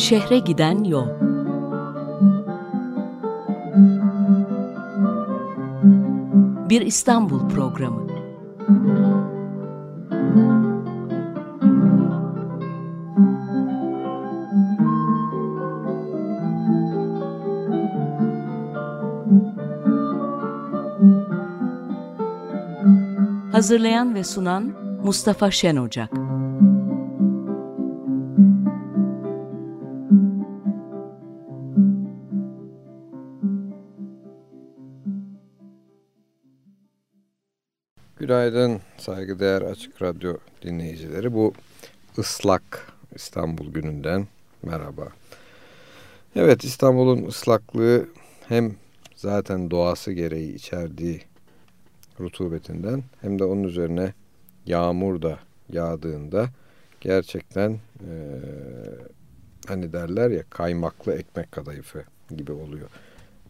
Şehre giden yol. Bir İstanbul programı. Hazırlayan ve sunan Mustafa Şen Ocak. Günaydın saygıdeğer Açık Radyo dinleyicileri. Bu ıslak İstanbul gününden merhaba. Evet İstanbul'un ıslaklığı hem zaten doğası gereği içerdiği rutubetinden hem de onun üzerine yağmur da yağdığında gerçekten e, hani derler ya kaymaklı ekmek kadayıfı gibi oluyor.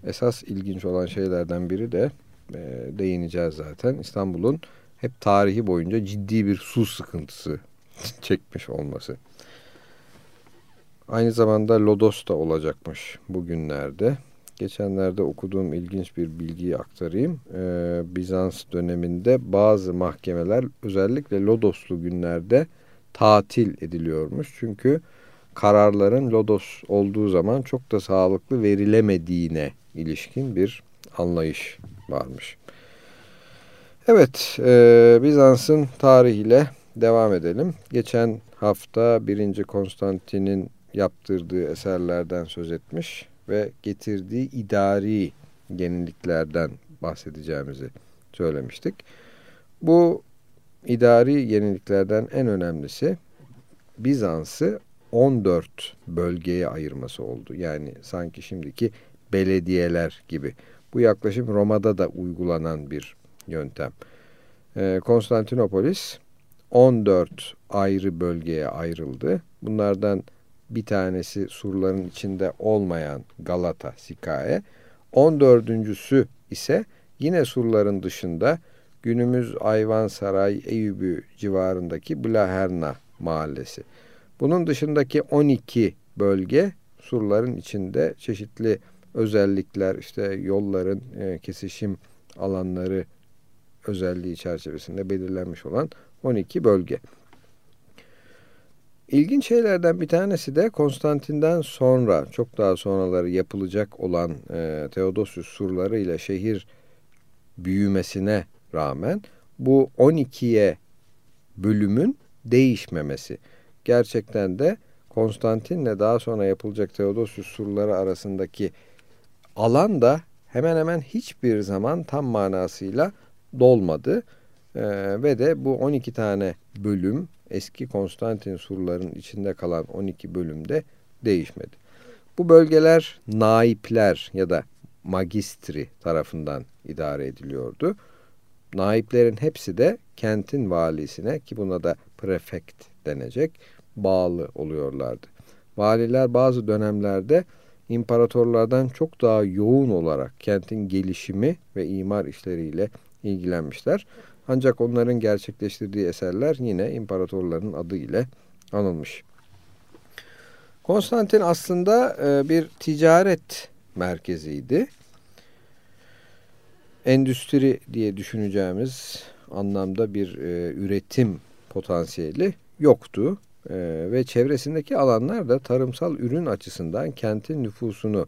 Esas ilginç olan şeylerden biri de e, değineceğiz zaten. İstanbul'un hep tarihi boyunca ciddi bir su sıkıntısı çekmiş olması. Aynı zamanda Lodos da olacakmış bugünlerde. Geçenlerde okuduğum ilginç bir bilgiyi aktarayım. Ee, Bizans döneminde bazı mahkemeler özellikle Lodoslu günlerde tatil ediliyormuş. Çünkü kararların Lodos olduğu zaman çok da sağlıklı verilemediğine ilişkin bir anlayış varmış. Evet, e, Bizans'ın tarihiyle devam edelim. Geçen hafta 1. Konstantin'in yaptırdığı eserlerden söz etmiş ve getirdiği idari yeniliklerden bahsedeceğimizi söylemiştik. Bu idari yeniliklerden en önemlisi Bizans'ı 14 bölgeye ayırması oldu. Yani sanki şimdiki belediyeler gibi. Bu yaklaşım Roma'da da uygulanan bir yöntem. Ee, Konstantinopolis 14 ayrı bölgeye ayrıldı. Bunlardan bir tanesi surların içinde olmayan Galata, Sikae. 14.sü ise yine surların dışında günümüz Ayvansaray, Eyüp'ü civarındaki Blaherna mahallesi. Bunun dışındaki 12 bölge surların içinde çeşitli özellikler işte yolların e, kesişim alanları özelliği çerçevesinde belirlenmiş olan 12 bölge. İlginç şeylerden bir tanesi de Konstantin'den sonra çok daha sonraları yapılacak olan e, Theodosius surları ile şehir büyümesine rağmen bu 12'ye bölümün değişmemesi. Gerçekten de Konstantin'le daha sonra yapılacak Theodosius surları arasındaki alan da hemen hemen hiçbir zaman tam manasıyla dolmadı. Ee, ve de bu 12 tane bölüm eski Konstantin surlarının içinde kalan 12 bölümde değişmedi. Bu bölgeler naipler ya da magistri tarafından idare ediliyordu. Naiplerin hepsi de kentin valisine ki buna da prefekt denecek bağlı oluyorlardı. Valiler bazı dönemlerde imparatorlardan çok daha yoğun olarak kentin gelişimi ve imar işleriyle ilgilenmişler. Ancak onların gerçekleştirdiği eserler yine imparatorların adı ile anılmış. Konstantin aslında e, bir ticaret merkeziydi. Endüstri diye düşüneceğimiz anlamda bir e, üretim potansiyeli yoktu. E, ve çevresindeki alanlar da tarımsal ürün açısından kentin nüfusunu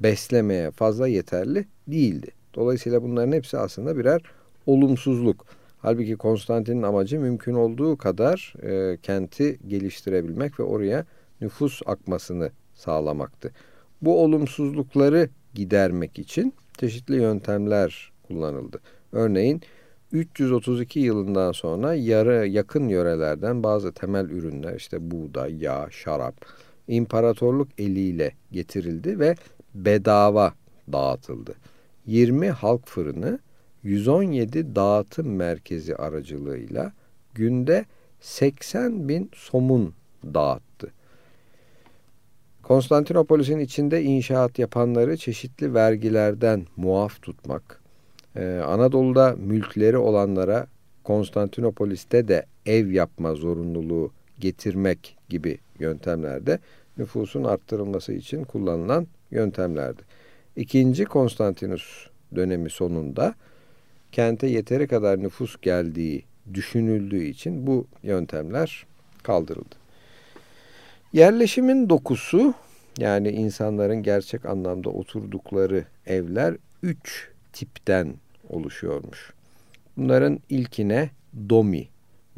beslemeye fazla yeterli değildi. Dolayısıyla bunların hepsi aslında birer olumsuzluk. Halbuki Konstantin'in amacı mümkün olduğu kadar e, kenti geliştirebilmek ve oraya nüfus akmasını sağlamaktı. Bu olumsuzlukları gidermek için çeşitli yöntemler kullanıldı. Örneğin 332 yılından sonra yarı yakın yörelerden bazı temel ürünler işte buğday, yağ, şarap imparatorluk eliyle getirildi ve bedava dağıtıldı. 20 halk fırını 117 dağıtım merkezi aracılığıyla günde 80 bin somun dağıttı. Konstantinopolis'in içinde inşaat yapanları çeşitli vergilerden muaf tutmak, ee, Anadolu'da mülkleri olanlara Konstantinopolis'te de ev yapma zorunluluğu getirmek gibi yöntemlerde nüfusun arttırılması için kullanılan yöntemlerdi. İkinci Konstantinus dönemi sonunda kente yeteri kadar nüfus geldiği düşünüldüğü için bu yöntemler kaldırıldı. Yerleşimin dokusu yani insanların gerçek anlamda oturdukları evler üç tipten oluşuyormuş. Bunların ilkine domi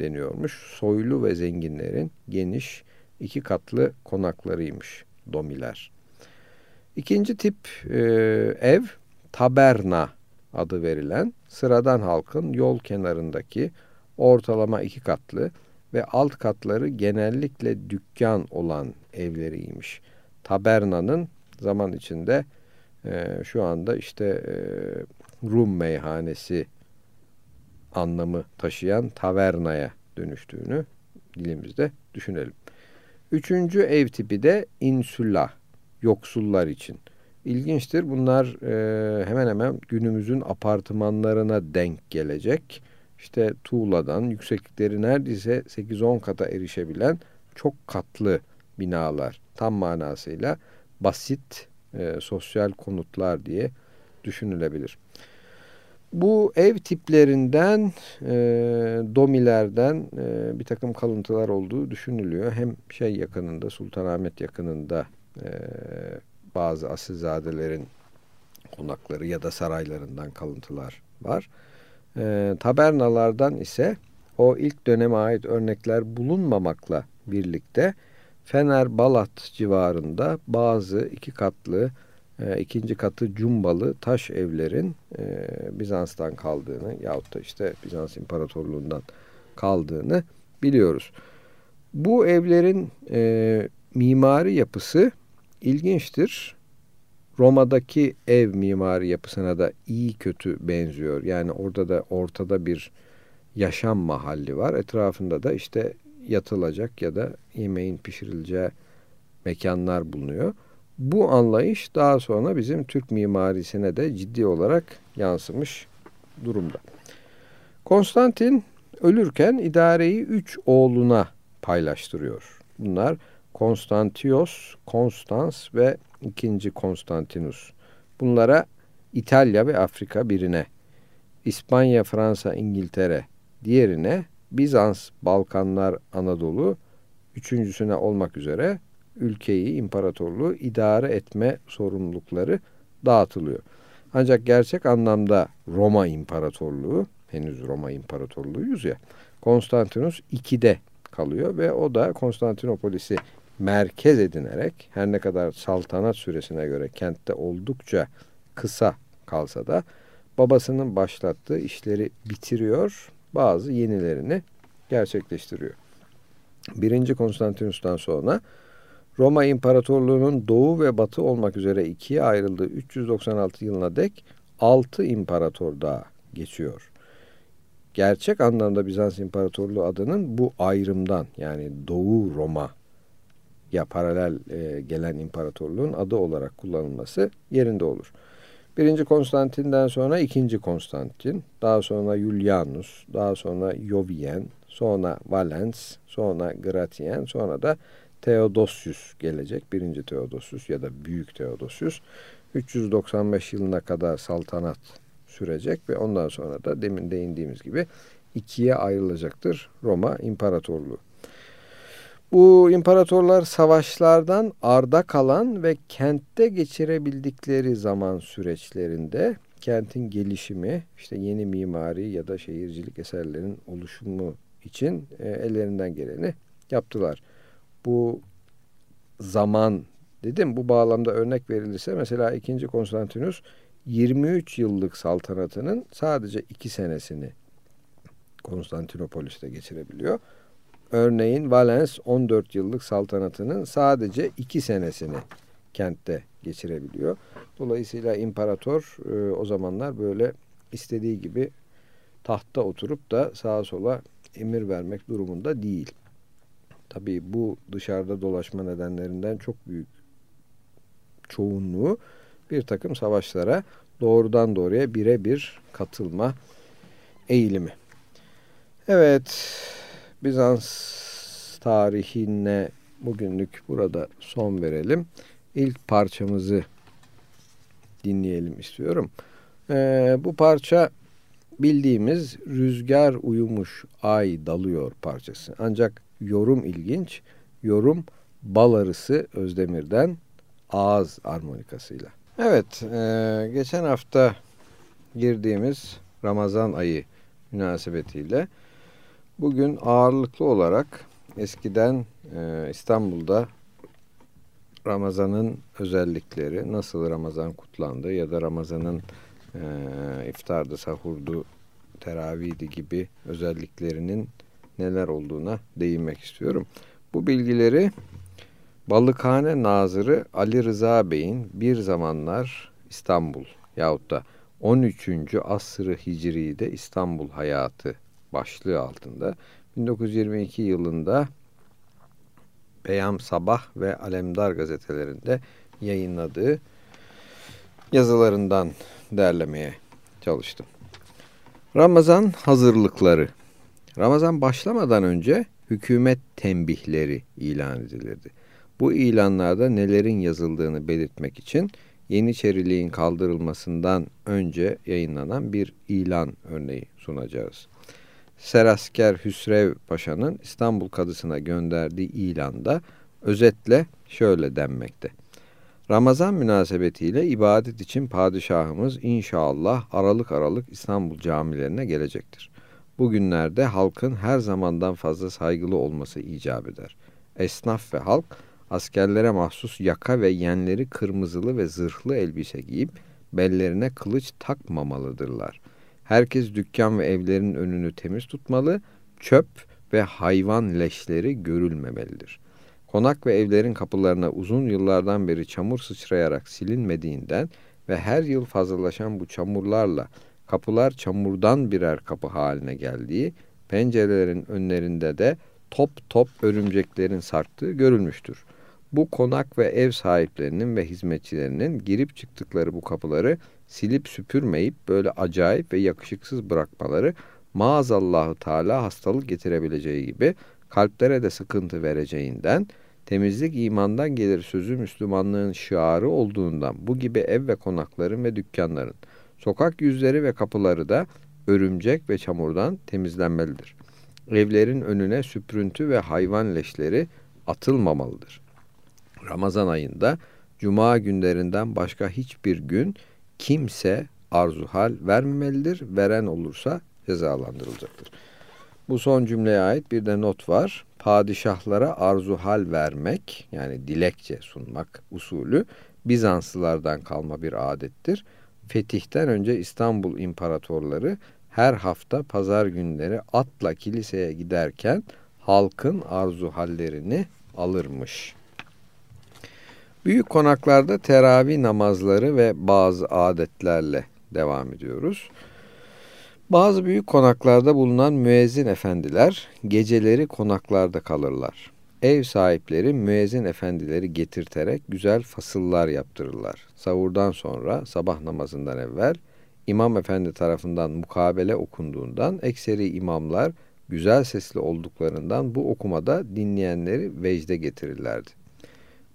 deniyormuş. Soylu ve zenginlerin geniş iki katlı konaklarıymış domiler. İkinci tip e, ev taberna adı verilen sıradan halkın yol kenarındaki ortalama iki katlı ve alt katları genellikle dükkan olan evleriymiş. Tabernanın zaman içinde e, şu anda işte e, Rum meyhanesi anlamı taşıyan tavernaya dönüştüğünü dilimizde düşünelim. Üçüncü ev tipi de insula, yoksullar için. İlginçtir. Bunlar e, hemen hemen günümüzün apartmanlarına denk gelecek. İşte tuğladan yükseklikleri neredeyse 8-10 kata erişebilen çok katlı binalar. Tam manasıyla basit e, sosyal konutlar diye düşünülebilir. Bu ev tiplerinden, e, domilerden e, bir takım kalıntılar olduğu düşünülüyor. Hem şey yakınında, Sultanahmet yakınında e, bazı asilzadelerin konakları ya da saraylarından kalıntılar var. E, tabernalardan ise o ilk döneme ait örnekler bulunmamakla birlikte Fener Balat civarında bazı iki katlı e, ikinci katı cumbalı taş evlerin e, Bizans'tan kaldığını yahut da işte Bizans İmparatorluğundan kaldığını biliyoruz. Bu evlerin e, mimari yapısı ilginçtir. Roma'daki ev mimari yapısına da iyi kötü benziyor. Yani orada da ortada bir yaşam mahalli var. Etrafında da işte yatılacak ya da yemeğin pişirileceği mekanlar bulunuyor. Bu anlayış daha sonra bizim Türk mimarisine de ciddi olarak yansımış durumda. Konstantin ölürken idareyi üç oğluna paylaştırıyor. Bunlar Konstantios, Konstans ve ikinci Konstantinus. Bunlara İtalya ve Afrika birine, İspanya, Fransa, İngiltere diğerine, Bizans, Balkanlar, Anadolu üçüncüsüne olmak üzere ülkeyi, imparatorluğu idare etme sorumlulukları dağıtılıyor. Ancak gerçek anlamda Roma İmparatorluğu, henüz Roma İmparatorluğuyuz ya, Konstantinus 2'de kalıyor ve o da Konstantinopolis'i merkez edinerek her ne kadar saltanat süresine göre kentte oldukça kısa kalsa da babasının başlattığı işleri bitiriyor, bazı yenilerini gerçekleştiriyor. Birinci Konstantinus'tan sonra Roma İmparatorluğu'nun doğu ve batı olmak üzere ikiye ayrıldığı 396 yılına dek 6 imparator daha geçiyor. Gerçek anlamda Bizans İmparatorluğu adının bu ayrımdan yani Doğu Roma ya paralel e, gelen imparatorluğun adı olarak kullanılması yerinde olur. Birinci Konstantin'den sonra ikinci Konstantin, daha sonra Julianus, daha sonra Jovien, sonra Valens, sonra Gratien, sonra da Theodosius gelecek. Birinci Theodosius ya da Büyük Theodosius. 395 yılına kadar saltanat sürecek ve ondan sonra da demin değindiğimiz gibi ikiye ayrılacaktır Roma İmparatorluğu. Bu imparatorlar savaşlardan arda kalan ve kentte geçirebildikleri zaman süreçlerinde kentin gelişimi, işte yeni mimari ya da şehircilik eserlerinin oluşumu için e, ellerinden geleni yaptılar bu zaman dedim bu bağlamda örnek verilirse mesela 2. Konstantinus 23 yıllık saltanatının sadece 2 senesini Konstantinopolis'te geçirebiliyor. Örneğin Valens 14 yıllık saltanatının sadece 2 senesini kentte geçirebiliyor. Dolayısıyla imparator e, o zamanlar böyle istediği gibi tahtta oturup da sağa sola emir vermek durumunda değil. Tabii bu dışarıda dolaşma nedenlerinden çok büyük çoğunluğu bir takım savaşlara doğrudan doğruya birebir katılma eğilimi. Evet, Bizans tarihine bugünlük burada son verelim. İlk parçamızı dinleyelim istiyorum. Ee, bu parça bildiğimiz rüzgar uyumuş ay dalıyor parçası. Ancak yorum ilginç. Yorum bal arısı Özdemir'den ağız armonikasıyla. Evet, e, geçen hafta girdiğimiz Ramazan ayı münasebetiyle bugün ağırlıklı olarak eskiden e, İstanbul'da Ramazan'ın özellikleri, nasıl Ramazan kutlandı ya da Ramazan'ın e, iftardı, sahurdu, teravihdi gibi özelliklerinin neler olduğuna değinmek istiyorum. Bu bilgileri Balıkhane Nazırı Ali Rıza Bey'in bir zamanlar İstanbul yahut da 13. asrı Hicri'de İstanbul Hayatı başlığı altında 1922 yılında Beyam Sabah ve Alemdar gazetelerinde yayınladığı yazılarından derlemeye çalıştım. Ramazan hazırlıkları. Ramazan başlamadan önce hükümet tembihleri ilan edilirdi. Bu ilanlarda nelerin yazıldığını belirtmek için Yeniçeriliğin kaldırılmasından önce yayınlanan bir ilan örneği sunacağız. Serasker Hüsrev Paşa'nın İstanbul Kadısı'na gönderdiği ilanda özetle şöyle denmekte. Ramazan münasebetiyle ibadet için padişahımız inşallah aralık aralık İstanbul camilerine gelecektir. Bugünlerde halkın her zamandan fazla saygılı olması icap eder. Esnaf ve halk askerlere mahsus yaka ve yenleri kırmızılı ve zırhlı elbise giyip bellerine kılıç takmamalıdırlar. Herkes dükkan ve evlerin önünü temiz tutmalı, çöp ve hayvan leşleri görülmemelidir. Konak ve evlerin kapılarına uzun yıllardan beri çamur sıçrayarak silinmediğinden ve her yıl fazlalaşan bu çamurlarla kapılar çamurdan birer kapı haline geldiği, pencerelerin önlerinde de top top örümceklerin sarktığı görülmüştür. Bu konak ve ev sahiplerinin ve hizmetçilerinin girip çıktıkları bu kapıları silip süpürmeyip böyle acayip ve yakışıksız bırakmaları maazallahu teala hastalık getirebileceği gibi kalplere de sıkıntı vereceğinden temizlik imandan gelir sözü Müslümanlığın şiarı olduğundan bu gibi ev ve konakların ve dükkanların sokak yüzleri ve kapıları da örümcek ve çamurdan temizlenmelidir. Evlerin önüne süprüntü ve hayvan leşleri atılmamalıdır. Ramazan ayında cuma günlerinden başka hiçbir gün kimse arzuhal vermemelidir. Veren olursa cezalandırılacaktır. Bu son cümleye ait bir de not var. Padişahlara arzuhal vermek yani dilekçe sunmak usulü Bizanslılardan kalma bir adettir. Fetihten önce İstanbul imparatorları her hafta pazar günleri atla kiliseye giderken halkın arzu hallerini alırmış. Büyük konaklarda teravih namazları ve bazı adetlerle devam ediyoruz. Bazı büyük konaklarda bulunan müezzin efendiler geceleri konaklarda kalırlar. Ev sahipleri müezzin efendileri getirterek güzel fasıllar yaptırırlar. Savurdan sonra sabah namazından evvel imam efendi tarafından mukabele okunduğundan ekseri imamlar güzel sesli olduklarından bu okumada dinleyenleri vecde getirirlerdi.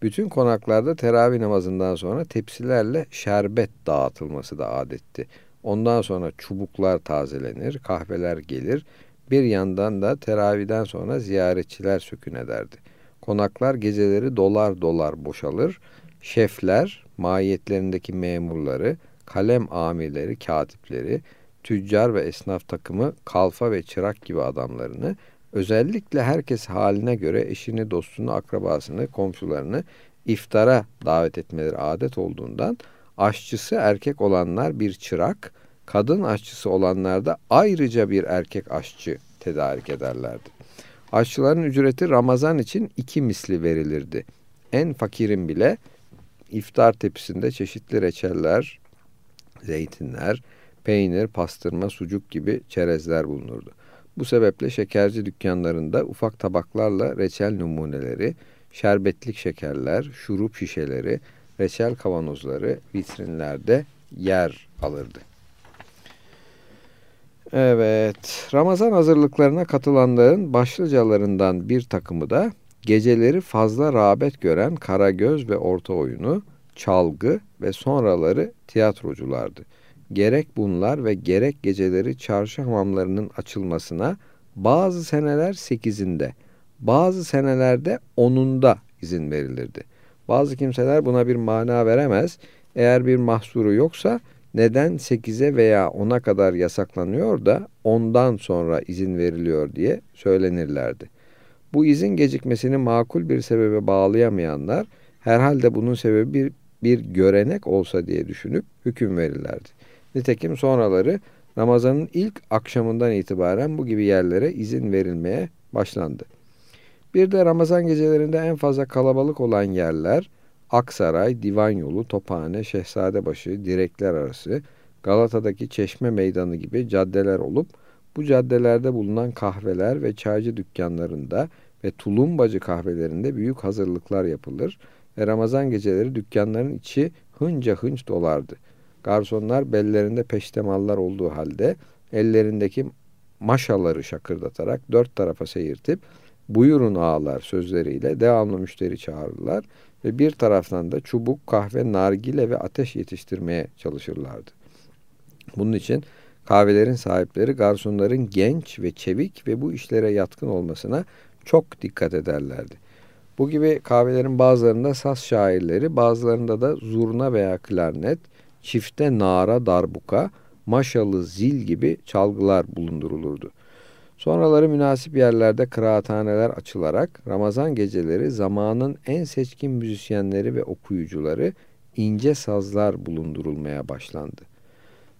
Bütün konaklarda teravih namazından sonra tepsilerle şerbet dağıtılması da adetti. Ondan sonra çubuklar tazelenir, kahveler gelir. Bir yandan da teraviden sonra ziyaretçiler sökün ederdi. Konaklar geceleri dolar dolar boşalır. Şefler, mahiyetlerindeki memurları, kalem amirleri, katipleri, tüccar ve esnaf takımı, kalfa ve çırak gibi adamlarını, özellikle herkes haline göre eşini, dostunu, akrabasını, komşularını iftara davet etmeleri adet olduğundan aşçısı erkek olanlar bir çırak, kadın aşçısı olanlar da ayrıca bir erkek aşçı tedarik ederlerdi. Aşçıların ücreti Ramazan için iki misli verilirdi. En fakirin bile iftar tepsisinde çeşitli reçeller, zeytinler, peynir, pastırma, sucuk gibi çerezler bulunurdu. Bu sebeple şekerci dükkanlarında ufak tabaklarla reçel numuneleri, şerbetlik şekerler, şurup şişeleri, reçel kavanozları vitrinlerde yer alırdı. Evet, Ramazan hazırlıklarına katılanların başlıcalarından bir takımı da geceleri fazla rağbet gören karagöz ve orta oyunu, çalgı ve sonraları tiyatroculardı. Gerek bunlar ve gerek geceleri çarşı hamamlarının açılmasına bazı seneler sekizinde, bazı senelerde onunda izin verilirdi. Bazı kimseler buna bir mana veremez. Eğer bir mahsuru yoksa neden 8'e veya 10'a kadar yasaklanıyor da ondan sonra izin veriliyor diye söylenirlerdi. Bu izin gecikmesini makul bir sebebe bağlayamayanlar herhalde bunun sebebi bir, bir görenek olsa diye düşünüp hüküm verirlerdi. Nitekim sonraları Ramazan'ın ilk akşamından itibaren bu gibi yerlere izin verilmeye başlandı. Bir de Ramazan gecelerinde en fazla kalabalık olan yerler Aksaray, Divan Yolu, Tophane, Şehzadebaşı, Direkler Arası, Galata'daki Çeşme Meydanı gibi caddeler olup bu caddelerde bulunan kahveler ve çaycı dükkanlarında ve tulumbacı kahvelerinde büyük hazırlıklar yapılır ve Ramazan geceleri dükkanların içi hınca hınç dolardı. Garsonlar bellerinde peştemallar olduğu halde ellerindeki maşaları şakırdatarak dört tarafa seyirtip buyurun ağalar sözleriyle devamlı müşteri çağırırlar ve bir taraftan da çubuk, kahve, nargile ve ateş yetiştirmeye çalışırlardı. Bunun için kahvelerin sahipleri garsonların genç ve çevik ve bu işlere yatkın olmasına çok dikkat ederlerdi. Bu gibi kahvelerin bazılarında saz şairleri, bazılarında da zurna veya klarnet, çifte nara darbuka, maşalı zil gibi çalgılar bulundurulurdu. Sonraları münasip yerlerde kıraathaneler açılarak Ramazan geceleri zamanın en seçkin müzisyenleri ve okuyucuları ince sazlar bulundurulmaya başlandı.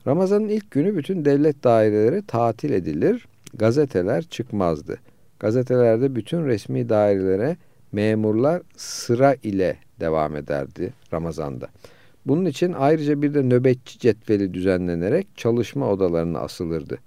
Ramazanın ilk günü bütün devlet daireleri tatil edilir, gazeteler çıkmazdı. Gazetelerde bütün resmi dairelere memurlar sıra ile devam ederdi Ramazan'da. Bunun için ayrıca bir de nöbetçi cetveli düzenlenerek çalışma odalarına asılırdı.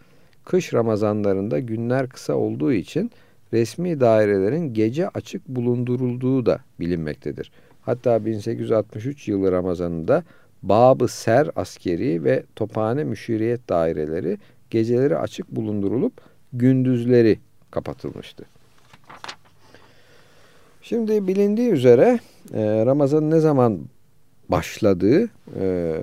Kış Ramazanlarında günler kısa olduğu için resmi dairelerin gece açık bulundurulduğu da bilinmektedir. Hatta 1863 yılı Ramazanında Babı Ser askeri ve Tophane müşiriyet daireleri geceleri açık bulundurulup gündüzleri kapatılmıştı. Şimdi bilindiği üzere e, Ramazan ne zaman başladığı e,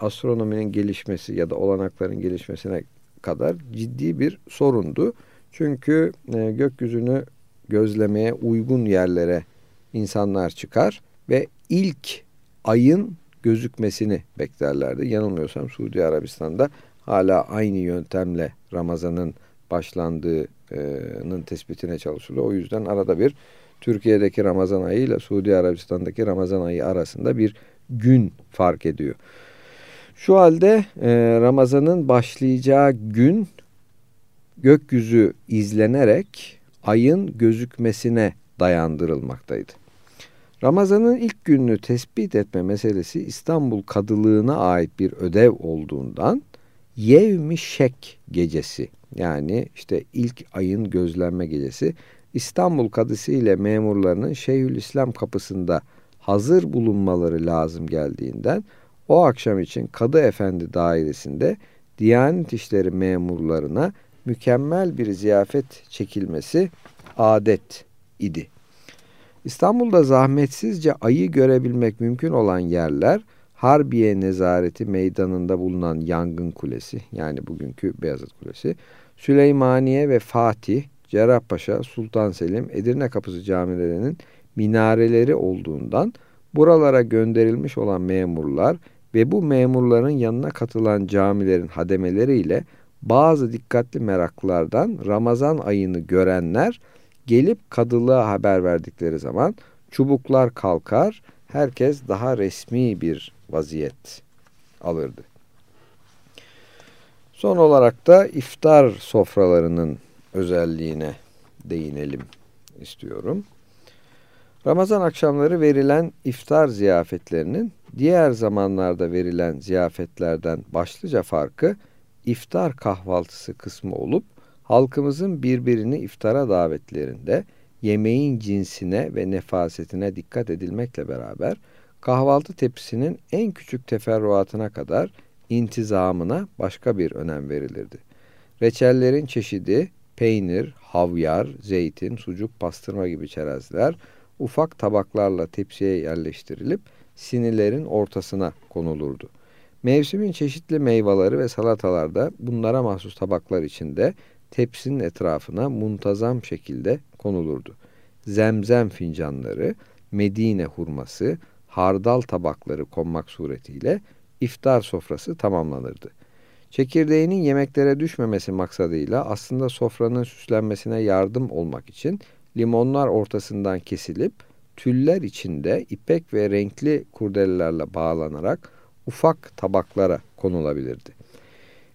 astronominin gelişmesi ya da olanakların gelişmesine kadar ciddi bir sorundu. Çünkü e, gökyüzünü gözlemeye uygun yerlere insanlar çıkar ve ilk ayın gözükmesini beklerlerdi. Yanılmıyorsam Suudi Arabistan'da hala aynı yöntemle Ramazan'ın başlandığının tespitine çalışılıyor. O yüzden arada bir Türkiye'deki Ramazan ayı ile Suudi Arabistan'daki Ramazan ayı arasında bir gün fark ediyor. Şu halde e, Ramazan'ın başlayacağı gün gökyüzü izlenerek ayın gözükmesine dayandırılmaktaydı. Ramazan'ın ilk gününü tespit etme meselesi İstanbul Kadılığına ait bir ödev olduğundan Yevmi Şek gecesi yani işte ilk ayın gözlenme gecesi İstanbul Kadısı ile memurlarının Şeyhülislam kapısında hazır bulunmaları lazım geldiğinden o akşam için Kadı Efendi dairesinde Diyanet İşleri memurlarına mükemmel bir ziyafet çekilmesi adet idi. İstanbul'da zahmetsizce ayı görebilmek mümkün olan yerler Harbiye Nezareti Meydanı'nda bulunan Yangın Kulesi yani bugünkü Beyazıt Kulesi, Süleymaniye ve Fatih, Cerrahpaşa, Sultan Selim, Edirne Kapısı camilerinin minareleri olduğundan buralara gönderilmiş olan memurlar ve bu memurların yanına katılan camilerin hademeleriyle bazı dikkatli meraklılardan Ramazan ayını görenler gelip kadılığa haber verdikleri zaman çubuklar kalkar, herkes daha resmi bir vaziyet alırdı. Son olarak da iftar sofralarının özelliğine değinelim istiyorum. Ramazan akşamları verilen iftar ziyafetlerinin diğer zamanlarda verilen ziyafetlerden başlıca farkı iftar kahvaltısı kısmı olup halkımızın birbirini iftara davetlerinde yemeğin cinsine ve nefasetine dikkat edilmekle beraber kahvaltı tepsisinin en küçük teferruatına kadar intizamına başka bir önem verilirdi. Reçellerin çeşidi, peynir, havyar, zeytin, sucuk, pastırma gibi çerezler ufak tabaklarla tepsiye yerleştirilip sinilerin ortasına konulurdu. Mevsimin çeşitli meyveleri ve salatalar da bunlara mahsus tabaklar içinde tepsinin etrafına muntazam şekilde konulurdu. Zemzem fincanları, Medine hurması, hardal tabakları konmak suretiyle iftar sofrası tamamlanırdı. Çekirdeğinin yemeklere düşmemesi maksadıyla aslında sofranın süslenmesine yardım olmak için limonlar ortasından kesilip tüller içinde ipek ve renkli kurdelelerle bağlanarak ufak tabaklara konulabilirdi.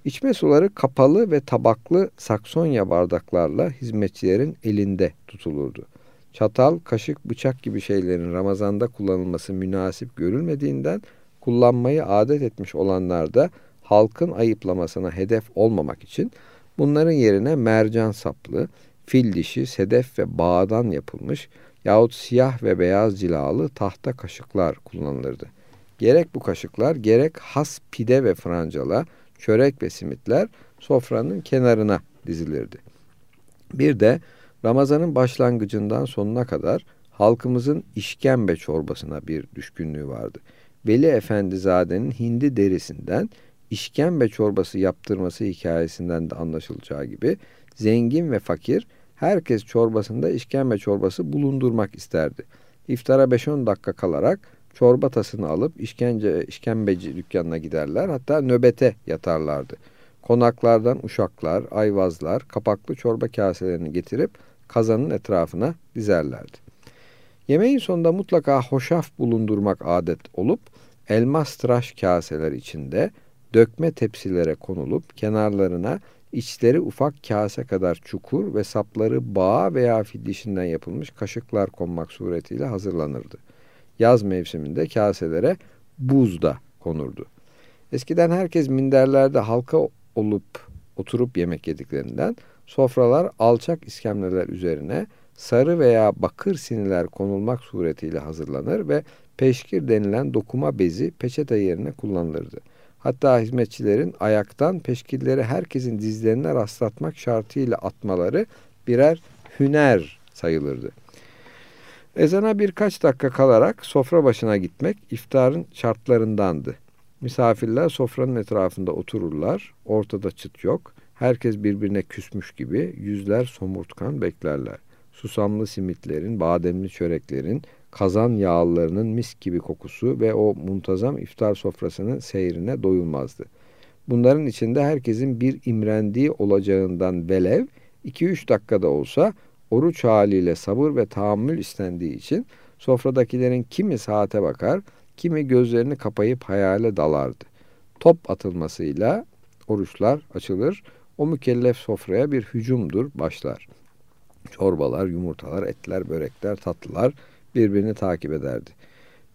İçme suları kapalı ve tabaklı saksonya bardaklarla hizmetçilerin elinde tutulurdu. Çatal, kaşık, bıçak gibi şeylerin Ramazan'da kullanılması münasip görülmediğinden kullanmayı adet etmiş olanlar da halkın ayıplamasına hedef olmamak için bunların yerine mercan saplı, fil dişi, sedef ve bağdan yapılmış yahut siyah ve beyaz cilalı tahta kaşıklar kullanılırdı. Gerek bu kaşıklar gerek has pide ve francala, çörek ve simitler sofranın kenarına dizilirdi. Bir de Ramazanın başlangıcından sonuna kadar halkımızın işkembe çorbasına bir düşkünlüğü vardı. Veli Efendizade'nin hindi derisinden işkembe çorbası yaptırması hikayesinden de anlaşılacağı gibi zengin ve fakir herkes çorbasında işkembe çorbası bulundurmak isterdi. İftara 5-10 dakika kalarak çorba tasını alıp işkence, işkembeci dükkanına giderler hatta nöbete yatarlardı. Konaklardan uşaklar, ayvazlar kapaklı çorba kaselerini getirip kazanın etrafına dizerlerdi. Yemeğin sonunda mutlaka hoşaf bulundurmak adet olup elmas tıraş kaseler içinde dökme tepsilere konulup kenarlarına içleri ufak kase kadar çukur ve sapları bağ veya fil dişinden yapılmış kaşıklar konmak suretiyle hazırlanırdı. Yaz mevsiminde kaselere buz da konurdu. Eskiden herkes minderlerde halka olup oturup yemek yediklerinden sofralar alçak iskemleler üzerine sarı veya bakır siniler konulmak suretiyle hazırlanır ve peşkir denilen dokuma bezi peçete yerine kullanılırdı. Hatta hizmetçilerin ayaktan peşkilleri herkesin dizlerine rastlatmak şartıyla atmaları birer hüner sayılırdı. Ezana birkaç dakika kalarak sofra başına gitmek iftarın şartlarındandı. Misafirler sofranın etrafında otururlar, ortada çıt yok. Herkes birbirine küsmüş gibi yüzler somurtkan beklerler. Susamlı simitlerin, bademli çöreklerin, kazan yağlarının mis gibi kokusu ve o muntazam iftar sofrasının seyrine doyulmazdı. Bunların içinde herkesin bir imrendiği olacağından velev 2-3 dakikada olsa oruç haliyle sabır ve tahammül istendiği için sofradakilerin kimi saate bakar, kimi gözlerini kapayıp hayale dalardı. Top atılmasıyla oruçlar açılır, o mükellef sofraya bir hücumdur başlar. Çorbalar, yumurtalar, etler, börekler, tatlılar birbirini takip ederdi.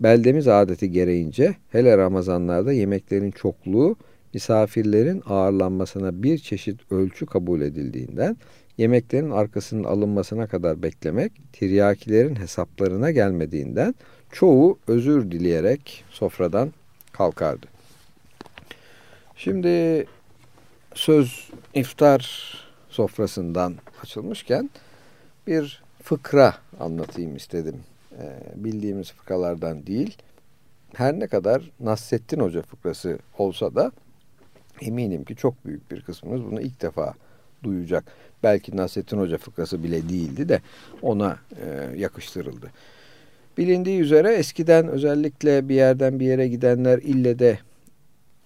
Beldemiz adeti gereğince hele Ramazanlarda yemeklerin çokluğu misafirlerin ağırlanmasına bir çeşit ölçü kabul edildiğinden yemeklerin arkasının alınmasına kadar beklemek tiryakilerin hesaplarına gelmediğinden çoğu özür dileyerek sofradan kalkardı. Şimdi söz iftar sofrasından açılmışken bir fıkra anlatayım istedim. Ee, bildiğimiz fıkralardan değil. Her ne kadar Nasrettin Hoca fıkrası olsa da eminim ki çok büyük bir kısmımız bunu ilk defa duyacak. Belki Nasrettin Hoca fıkrası bile değildi de ona e, yakıştırıldı. Bilindiği üzere eskiden özellikle bir yerden bir yere gidenler ille de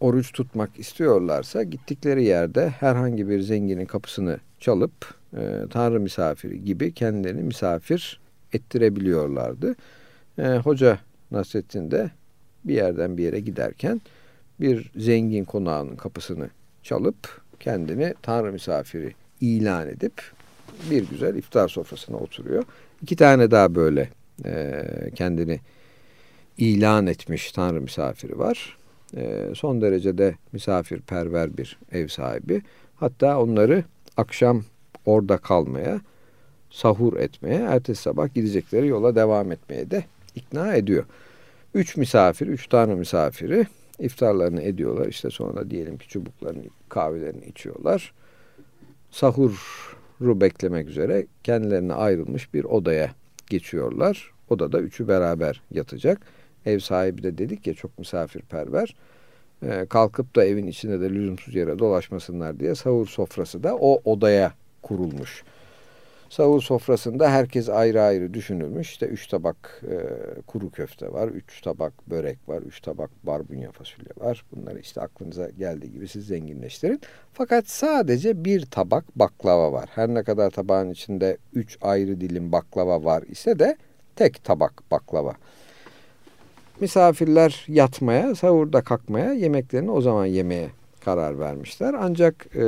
oruç tutmak istiyorlarsa gittikleri yerde herhangi bir zenginin kapısını çalıp e, Tanrı misafiri gibi kendilerini misafir ettirebiliyorlardı. E, Hoca Nasrettin de bir yerden bir yere giderken bir zengin konağının kapısını çalıp kendini Tanrı misafiri ilan edip bir güzel iftar sofrasına oturuyor. İki tane daha böyle e, kendini ilan etmiş Tanrı misafiri var. E, son derecede misafirperver bir ev sahibi. Hatta onları akşam orada kalmaya, sahur etmeye, ertesi sabah gidecekleri yola devam etmeye de ikna ediyor. Üç misafir, üç tane misafiri iftarlarını ediyorlar. İşte sonra diyelim ki çubuklarını, kahvelerini içiyorlar. Sahur sahuru beklemek üzere kendilerine ayrılmış bir odaya geçiyorlar. Odada üçü beraber yatacak. Ev sahibi de dedik ya çok misafirperver. Ee, kalkıp da evin içinde de lüzumsuz yere dolaşmasınlar diye sahur sofrası da o odaya kurulmuş. Sahur sofrasında herkes ayrı ayrı düşünülmüş. İşte üç tabak e, kuru köfte var, üç tabak börek var, üç tabak barbunya fasulye var. Bunları işte aklınıza geldiği gibi siz zenginleştirin. Fakat sadece bir tabak baklava var. Her ne kadar tabağın içinde üç ayrı dilim baklava var ise de tek tabak baklava. Misafirler yatmaya, sahurda kalkmaya, yemeklerini o zaman yemeye karar vermişler. Ancak e,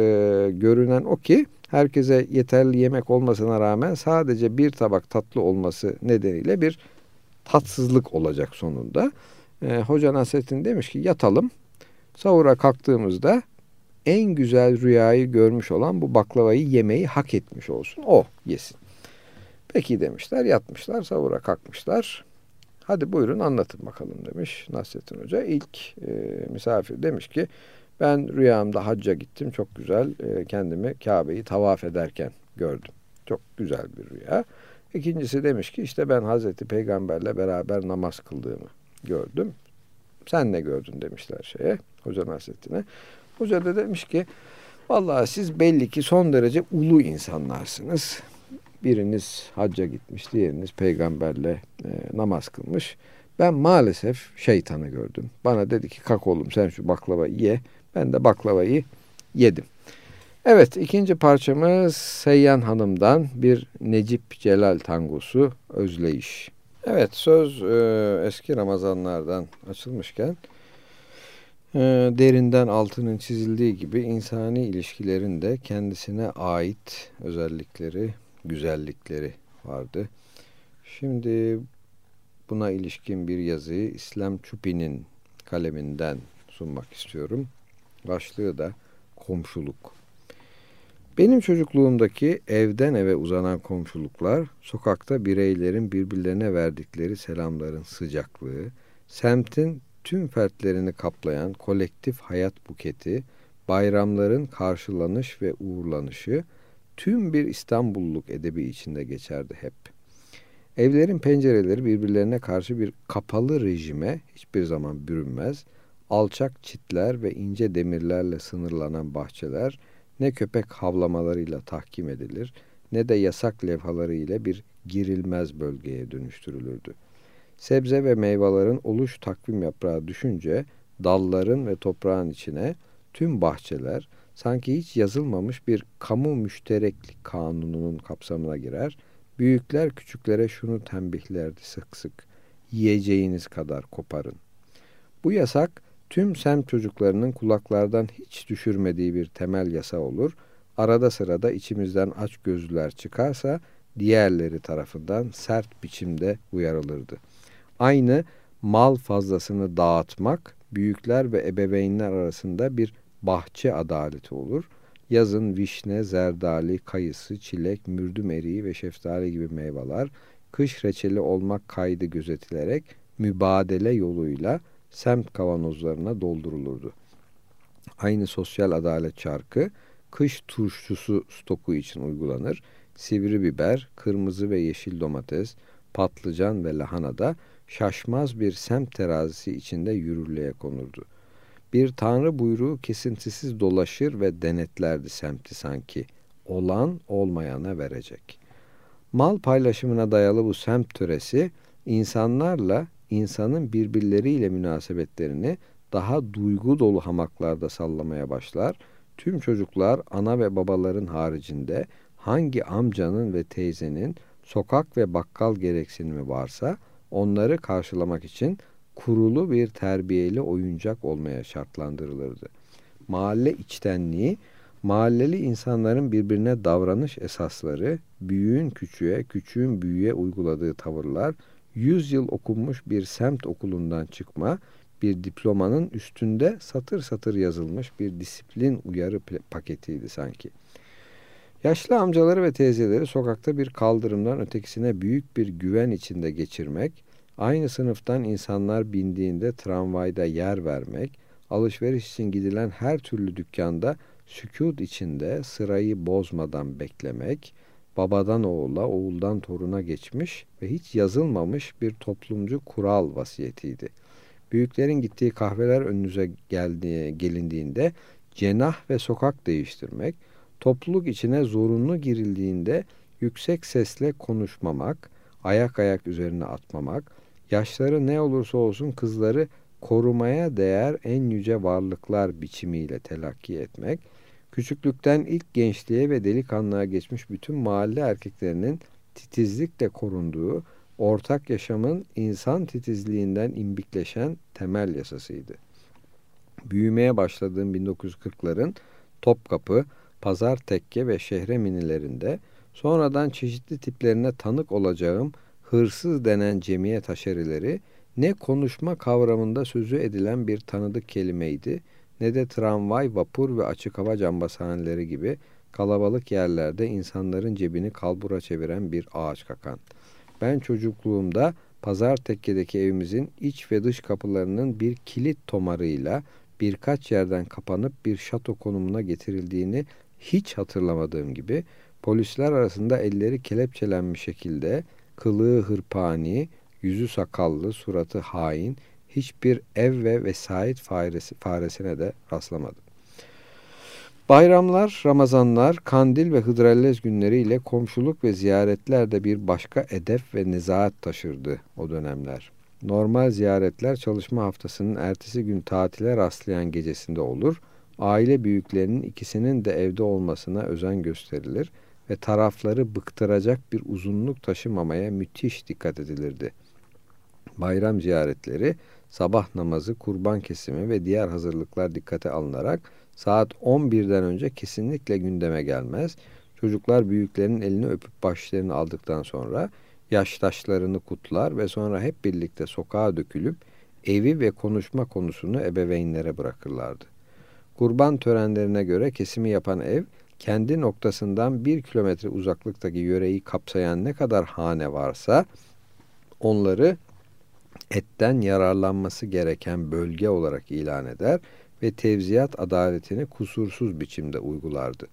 görünen o ki herkese yeterli yemek olmasına rağmen sadece bir tabak tatlı olması nedeniyle bir tatsızlık olacak sonunda. E, Hoca Nasrettin demiş ki yatalım. Sahura kalktığımızda en güzel rüyayı görmüş olan bu baklavayı yemeyi hak etmiş olsun. O yesin. Peki demişler yatmışlar sahura kalkmışlar. Hadi buyurun anlatın bakalım demiş Nasrettin Hoca. İlk e, misafir demiş ki ben rüyamda hacca gittim. Çok güzel e, kendimi Kabe'yi tavaf ederken gördüm. Çok güzel bir rüya. İkincisi demiş ki işte ben Hazreti Peygamberle beraber namaz kıldığımı gördüm. Sen ne gördün demişler şeye Hoca Nasrettin'e. Hoca da demiş ki vallahi siz belli ki son derece ulu insanlarsınız. Biriniz hacca gitmiş, diğeriniz peygamberle e, namaz kılmış. Ben maalesef şeytanı gördüm. Bana dedi ki kalk oğlum sen şu baklavayı ye. Ben de baklavayı yedim. Evet ikinci parçamız Seyyan Hanım'dan bir Necip Celal tangosu Özleyiş. Evet söz e, eski Ramazanlardan açılmışken e, derinden altının çizildiği gibi insani ilişkilerin de kendisine ait özellikleri, güzellikleri vardı. Şimdi buna ilişkin bir yazıyı İslam Çupi'nin kaleminden sunmak istiyorum. Başlığı da komşuluk. Benim çocukluğumdaki evden eve uzanan komşuluklar, sokakta bireylerin birbirlerine verdikleri selamların sıcaklığı, semtin tüm fertlerini kaplayan kolektif hayat buketi, bayramların karşılanış ve uğurlanışı, tüm bir İstanbulluk edebi içinde geçerdi hep. Evlerin pencereleri birbirlerine karşı bir kapalı rejime hiçbir zaman bürünmez, alçak çitler ve ince demirlerle sınırlanan bahçeler ne köpek havlamalarıyla tahkim edilir ne de yasak levhaları ile bir girilmez bölgeye dönüştürülürdü. Sebze ve meyvelerin oluş takvim yaprağı düşünce dalların ve toprağın içine tüm bahçeler sanki hiç yazılmamış bir kamu müştereklik kanununun kapsamına girer. Büyükler küçüklere şunu tembihlerdi sık sık. Yiyeceğiniz kadar koparın. Bu yasak tüm semt çocuklarının kulaklardan hiç düşürmediği bir temel yasa olur. Arada sırada içimizden aç gözlüler çıkarsa diğerleri tarafından sert biçimde uyarılırdı. Aynı mal fazlasını dağıtmak büyükler ve ebeveynler arasında bir bahçe adaleti olur. Yazın vişne, zerdali, kayısı, çilek, mürdüm eriği ve şeftali gibi meyveler kış reçeli olmak kaydı gözetilerek mübadele yoluyla semt kavanozlarına doldurulurdu. Aynı sosyal adalet çarkı kış turşusu stoku için uygulanır. Sivri biber, kırmızı ve yeşil domates, patlıcan ve lahana da şaşmaz bir semt terazisi içinde yürürlüğe konurdu. Bir tanrı buyruğu kesintisiz dolaşır ve denetlerdi semti sanki. Olan olmayana verecek. Mal paylaşımına dayalı bu semt töresi insanlarla insanın birbirleriyle münasebetlerini daha duygu dolu hamaklarda sallamaya başlar. Tüm çocuklar ana ve babaların haricinde hangi amcanın ve teyzenin sokak ve bakkal gereksinimi varsa onları karşılamak için kurulu bir terbiyeli oyuncak olmaya şartlandırılırdı. Mahalle içtenliği, mahalleli insanların birbirine davranış esasları, büyüğün küçüğe, küçüğün büyüğe uyguladığı tavırlar, yüz yıl okunmuş bir semt okulundan çıkma, bir diplomanın üstünde satır satır yazılmış bir disiplin uyarı paketiydi sanki. Yaşlı amcaları ve teyzeleri sokakta bir kaldırımdan ötekisine büyük bir güven içinde geçirmek, aynı sınıftan insanlar bindiğinde tramvayda yer vermek, alışveriş için gidilen her türlü dükkanda sükut içinde sırayı bozmadan beklemek, babadan oğula, oğuldan toruna geçmiş ve hiç yazılmamış bir toplumcu kural vasiyetiydi. Büyüklerin gittiği kahveler önünüze geldiği, gelindiğinde cenah ve sokak değiştirmek, topluluk içine zorunlu girildiğinde yüksek sesle konuşmamak, ayak ayak üzerine atmamak, yaşları ne olursa olsun kızları korumaya değer en yüce varlıklar biçimiyle telakki etmek, küçüklükten ilk gençliğe ve delikanlığa geçmiş bütün mahalle erkeklerinin titizlikle korunduğu, ortak yaşamın insan titizliğinden imbikleşen temel yasasıydı. Büyümeye başladığım 1940'ların Topkapı, Pazar Tekke ve Şehre minilerinde sonradan çeşitli tiplerine tanık olacağım hırsız denen cemiyet haşerileri ne konuşma kavramında sözü edilen bir tanıdık kelimeydi ne de tramvay, vapur ve açık hava cambazhaneleri gibi kalabalık yerlerde insanların cebini kalbura çeviren bir ağaç kakan. Ben çocukluğumda pazar tekkedeki evimizin iç ve dış kapılarının bir kilit tomarıyla birkaç yerden kapanıp bir şato konumuna getirildiğini hiç hatırlamadığım gibi polisler arasında elleri kelepçelenmiş şekilde kılığı hırpani, yüzü sakallı, suratı hain, hiçbir ev ve vesait faresi, faresine de rastlamadım. Bayramlar, Ramazanlar, Kandil ve Hıdrellez günleriyle komşuluk ve ziyaretler de bir başka edep ve nezahat taşırdı o dönemler. Normal ziyaretler çalışma haftasının ertesi gün tatile rastlayan gecesinde olur. Aile büyüklerinin ikisinin de evde olmasına özen gösterilir ve tarafları bıktıracak bir uzunluk taşımamaya müthiş dikkat edilirdi. Bayram ziyaretleri, sabah namazı, kurban kesimi ve diğer hazırlıklar dikkate alınarak saat 11'den önce kesinlikle gündeme gelmez. Çocuklar büyüklerin elini öpüp başlarını aldıktan sonra yaştaşlarını kutlar ve sonra hep birlikte sokağa dökülüp evi ve konuşma konusunu ebeveynlere bırakırlardı. Kurban törenlerine göre kesimi yapan ev, kendi noktasından bir kilometre uzaklıktaki yöreyi kapsayan ne kadar hane varsa onları etten yararlanması gereken bölge olarak ilan eder ve tevziyat adaletini kusursuz biçimde uygulardı.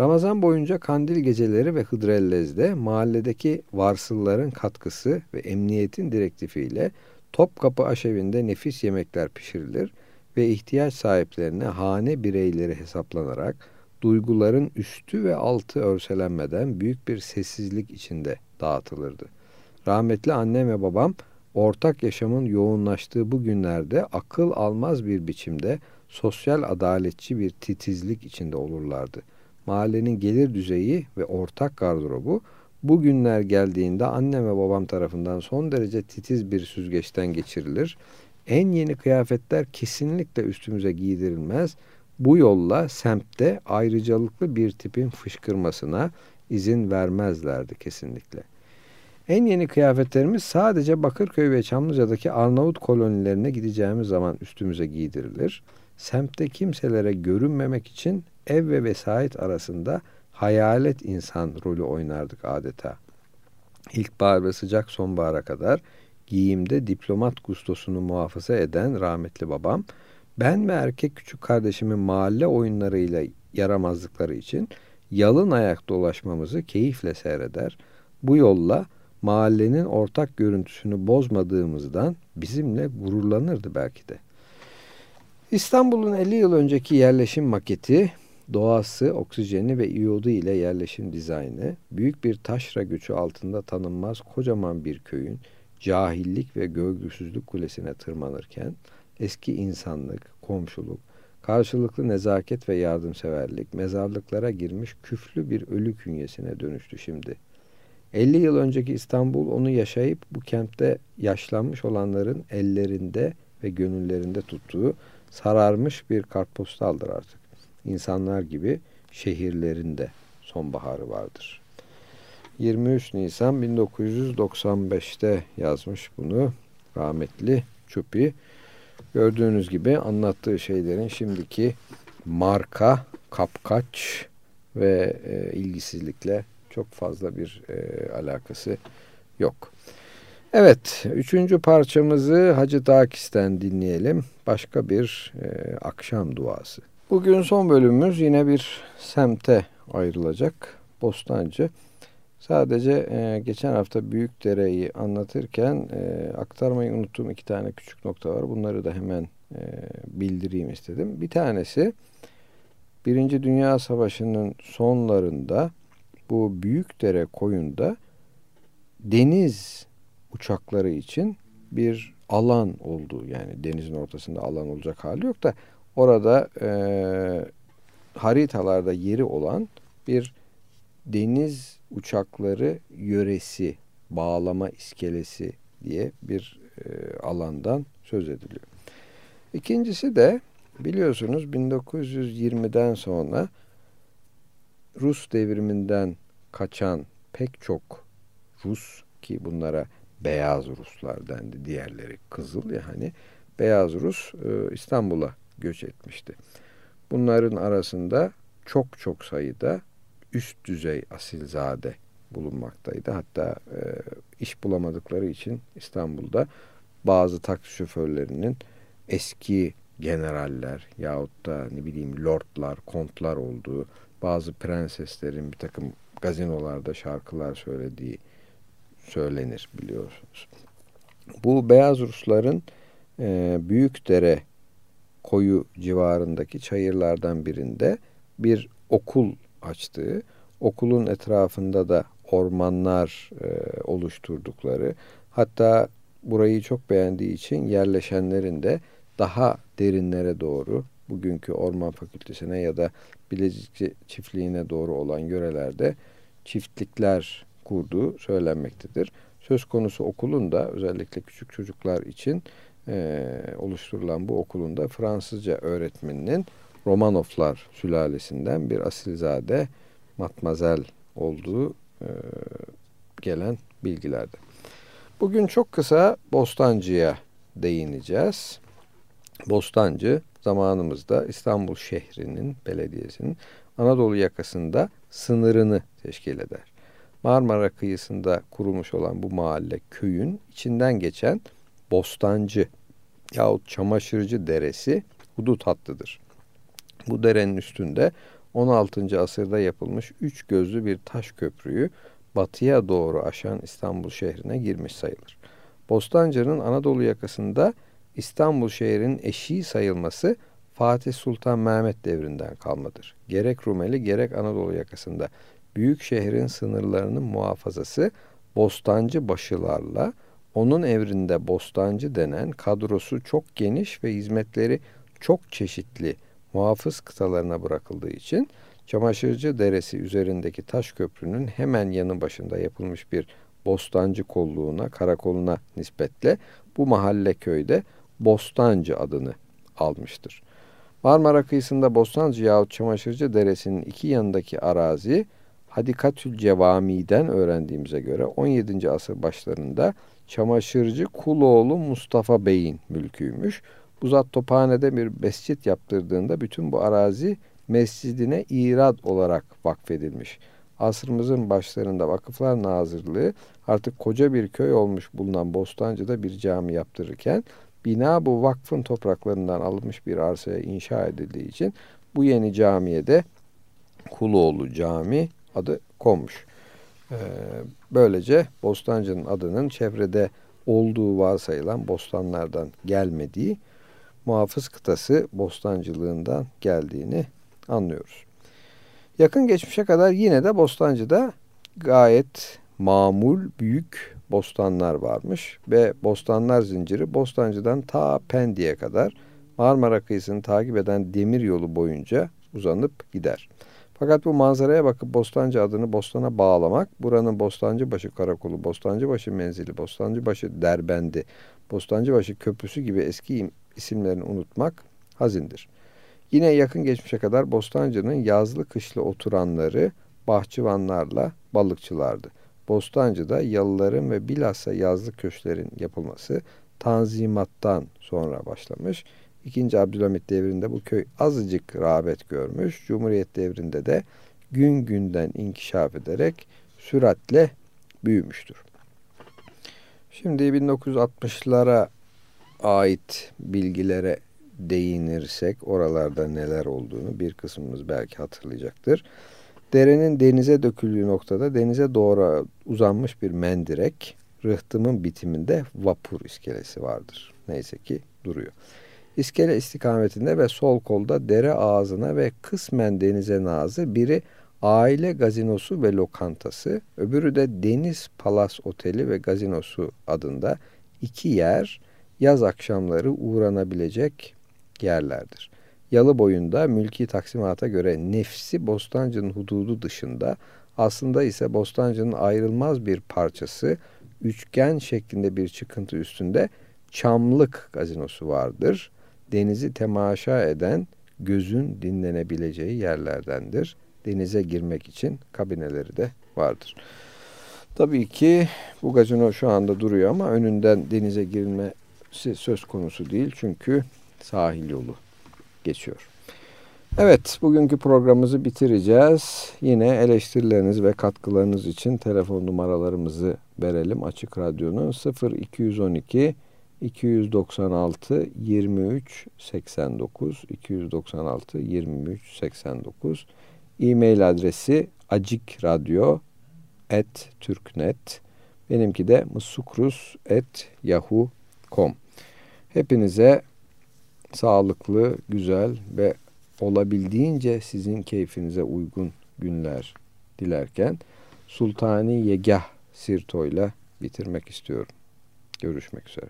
Ramazan boyunca kandil geceleri ve Hıdrellez'de mahalledeki varsılların katkısı ve emniyetin direktifiyle Topkapı aşevinde nefis yemekler pişirilir ve ihtiyaç sahiplerine hane bireyleri hesaplanarak duyguların üstü ve altı örselenmeden büyük bir sessizlik içinde dağıtılırdı. Rahmetli annem ve babam ortak yaşamın yoğunlaştığı bu günlerde akıl almaz bir biçimde sosyal adaletçi bir titizlik içinde olurlardı. Mahallenin gelir düzeyi ve ortak gardırobu bu günler geldiğinde annem ve babam tarafından son derece titiz bir süzgeçten geçirilir. En yeni kıyafetler kesinlikle üstümüze giydirilmez. Bu yolla semtte ayrıcalıklı bir tipin fışkırmasına izin vermezlerdi kesinlikle. En yeni kıyafetlerimiz sadece Bakırköy ve Çamlıca'daki Arnavut kolonilerine gideceğimiz zaman üstümüze giydirilir. Semtte kimselere görünmemek için ev ve vesait arasında hayalet insan rolü oynardık adeta. İlkbahar ve sıcak sonbahara kadar giyimde diplomat gustosunu muhafaza eden rahmetli babam, ben ve erkek küçük kardeşimin mahalle oyunlarıyla yaramazlıkları için yalın ayak dolaşmamızı keyifle seyreder. Bu yolla mahallenin ortak görüntüsünü bozmadığımızdan bizimle gururlanırdı belki de. İstanbul'un 50 yıl önceki yerleşim maketi, doğası, oksijeni ve iyodu ile yerleşim dizaynı, büyük bir taşra gücü altında tanınmaz kocaman bir köyün cahillik ve gölgüsüzlük kulesine tırmanırken, eski insanlık, komşuluk, karşılıklı nezaket ve yardımseverlik mezarlıklara girmiş küflü bir ölü künyesine dönüştü şimdi. 50 yıl önceki İstanbul onu yaşayıp bu kentte yaşlanmış olanların ellerinde ve gönüllerinde tuttuğu sararmış bir kartpostaldır artık. İnsanlar gibi şehirlerinde sonbaharı vardır. 23 Nisan 1995'te yazmış bunu rahmetli Çupi. Gördüğünüz gibi anlattığı şeylerin şimdiki marka, kapkaç ve e, ilgisizlikle çok fazla bir e, alakası yok. Evet, üçüncü parçamızı Hacı Dakis'ten dinleyelim. Başka bir e, akşam duası. Bugün son bölümümüz yine bir semte ayrılacak. Bostancı. Sadece e, geçen hafta Büyükdere'yi anlatırken e, aktarmayı unuttuğum iki tane küçük nokta var. Bunları da hemen e, bildireyim istedim. Bir tanesi Birinci Dünya Savaşı'nın sonlarında bu Büyükdere koyunda deniz uçakları için bir alan oldu. Yani denizin ortasında alan olacak hali yok da orada e, haritalarda yeri olan bir deniz uçakları yöresi, bağlama iskelesi diye bir e, alandan söz ediliyor. İkincisi de biliyorsunuz 1920'den sonra Rus devriminden kaçan pek çok Rus ki bunlara beyaz Ruslar dendi. Diğerleri kızıl ya hani beyaz Rus e, İstanbul'a göç etmişti. Bunların arasında çok çok sayıda üst düzey asilzade bulunmaktaydı. Hatta e, iş bulamadıkları için İstanbul'da bazı taksi şoförlerinin eski generaller yahut da ne bileyim lordlar, kontlar olduğu, bazı prenseslerin bir takım gazinolarda şarkılar söylediği söylenir biliyorsunuz. Bu beyaz Rusların e, Büyükdere koyu civarındaki çayırlardan birinde bir okul açtığı, okulun etrafında da ormanlar e, oluşturdukları, hatta burayı çok beğendiği için yerleşenlerin de daha derinlere doğru bugünkü orman fakültesine ya da Bilecik çiftliğine doğru olan yörelerde çiftlikler kurduğu söylenmektedir. Söz konusu okulun da özellikle küçük çocuklar için e, oluşturulan bu okulun da Fransızca öğretmeninin Romanovlar sülalesinden bir asilzade matmazel olduğu e, gelen bilgilerde. Bugün çok kısa Bostancı'ya değineceğiz. Bostancı zamanımızda İstanbul şehrinin, belediyesinin Anadolu yakasında sınırını teşkil eder. Marmara kıyısında kurulmuş olan bu mahalle köyün içinden geçen Bostancı yahut Çamaşırcı Deresi hudut hattıdır. Bu derenin üstünde 16. asırda yapılmış üç gözlü bir taş köprüyü batıya doğru aşan İstanbul şehrine girmiş sayılır. Bostancı'nın Anadolu yakasında İstanbul şehrinin eşiği sayılması Fatih Sultan Mehmet devrinden kalmadır. Gerek Rumeli gerek Anadolu yakasında büyük şehrin sınırlarının muhafazası bostancı başılarla onun evrinde bostancı denen kadrosu çok geniş ve hizmetleri çok çeşitli muhafız kıtalarına bırakıldığı için Çamaşırcı Deresi üzerindeki taş köprünün hemen yanı başında yapılmış bir bostancı kolluğuna, karakoluna nispetle bu mahalle köyde Bostancı adını almıştır. Marmara kıyısında Bostancı yahut Çamaşırcı Deresi'nin iki yanındaki arazi Hadikatül Cevami'den öğrendiğimize göre 17. asır başlarında çamaşırcı Kuloğlu Mustafa Bey'in mülküymüş. Bu zat Tophane'de bir mescit yaptırdığında bütün bu arazi mescidine irad olarak vakfedilmiş. Asrımızın başlarında Vakıflar Nazırlığı artık koca bir köy olmuş bulunan Bostancı'da bir cami yaptırırken bina bu vakfın topraklarından alınmış bir arsaya inşa edildiği için bu yeni camiye de Kuloğlu Cami adı konmuş. Ee, böylece Bostancı'nın adının çevrede olduğu varsayılan bostanlardan gelmediği, muhafız kıtası bostancılığından geldiğini anlıyoruz. Yakın geçmişe kadar yine de Bostancı'da gayet mamul büyük bostanlar varmış ve bostanlar zinciri Bostancı'dan ta Pendik'e kadar Marmara kıyısını takip eden demir yolu boyunca uzanıp gider. Fakat bu manzaraya bakıp Bostancı adını Bostan'a bağlamak, buranın Bostancıbaşı Karakolu, Bostancıbaşı Menzili, Bostancıbaşı Derbendi, Bostancıbaşı Köprüsü gibi eski isimlerini unutmak hazindir. Yine yakın geçmişe kadar Bostancı'nın yazlı kışlı oturanları bahçıvanlarla balıkçılardı. Bostancı'da yalıların ve bilhassa yazlı köşklerin yapılması Tanzimat'tan sonra başlamış. İkinci Abdülhamit devrinde bu köy azıcık rağbet görmüş. Cumhuriyet devrinde de gün günden inkişaf ederek süratle büyümüştür. Şimdi 1960'lara ait bilgilere değinirsek oralarda neler olduğunu bir kısmımız belki hatırlayacaktır. Derenin denize döküldüğü noktada denize doğru uzanmış bir mendirek, rıhtımın bitiminde vapur iskelesi vardır. Neyse ki duruyor. İskele istikametinde ve sol kolda dere ağzına ve kısmen denize nazı biri aile gazinosu ve lokantası, öbürü de Deniz Palas Oteli ve Gazinosu adında iki yer yaz akşamları uğranabilecek yerlerdir. Yalı boyunda mülki taksimata göre nefsi Bostancı'nın hududu dışında aslında ise Bostancı'nın ayrılmaz bir parçası üçgen şeklinde bir çıkıntı üstünde Çamlık gazinosu vardır. Denizi temaşa eden gözün dinlenebileceği yerlerdendir. Denize girmek için kabineleri de vardır. Tabii ki bu gazino şu anda duruyor ama önünden denize girilmesi söz konusu değil. Çünkü sahil yolu geçiyor. Evet, bugünkü programımızı bitireceğiz. Yine eleştirileriniz ve katkılarınız için telefon numaralarımızı verelim. Açık Radyo'nun 0212 296 23 89 296 23 89 e-mail adresi acikradyo@türknet benimki de musukrus@yahoo.com Hepinize sağlıklı, güzel ve olabildiğince sizin keyfinize uygun günler dilerken Sultani Yegah Sirto'yla bitirmek istiyorum. Görüşmek üzere.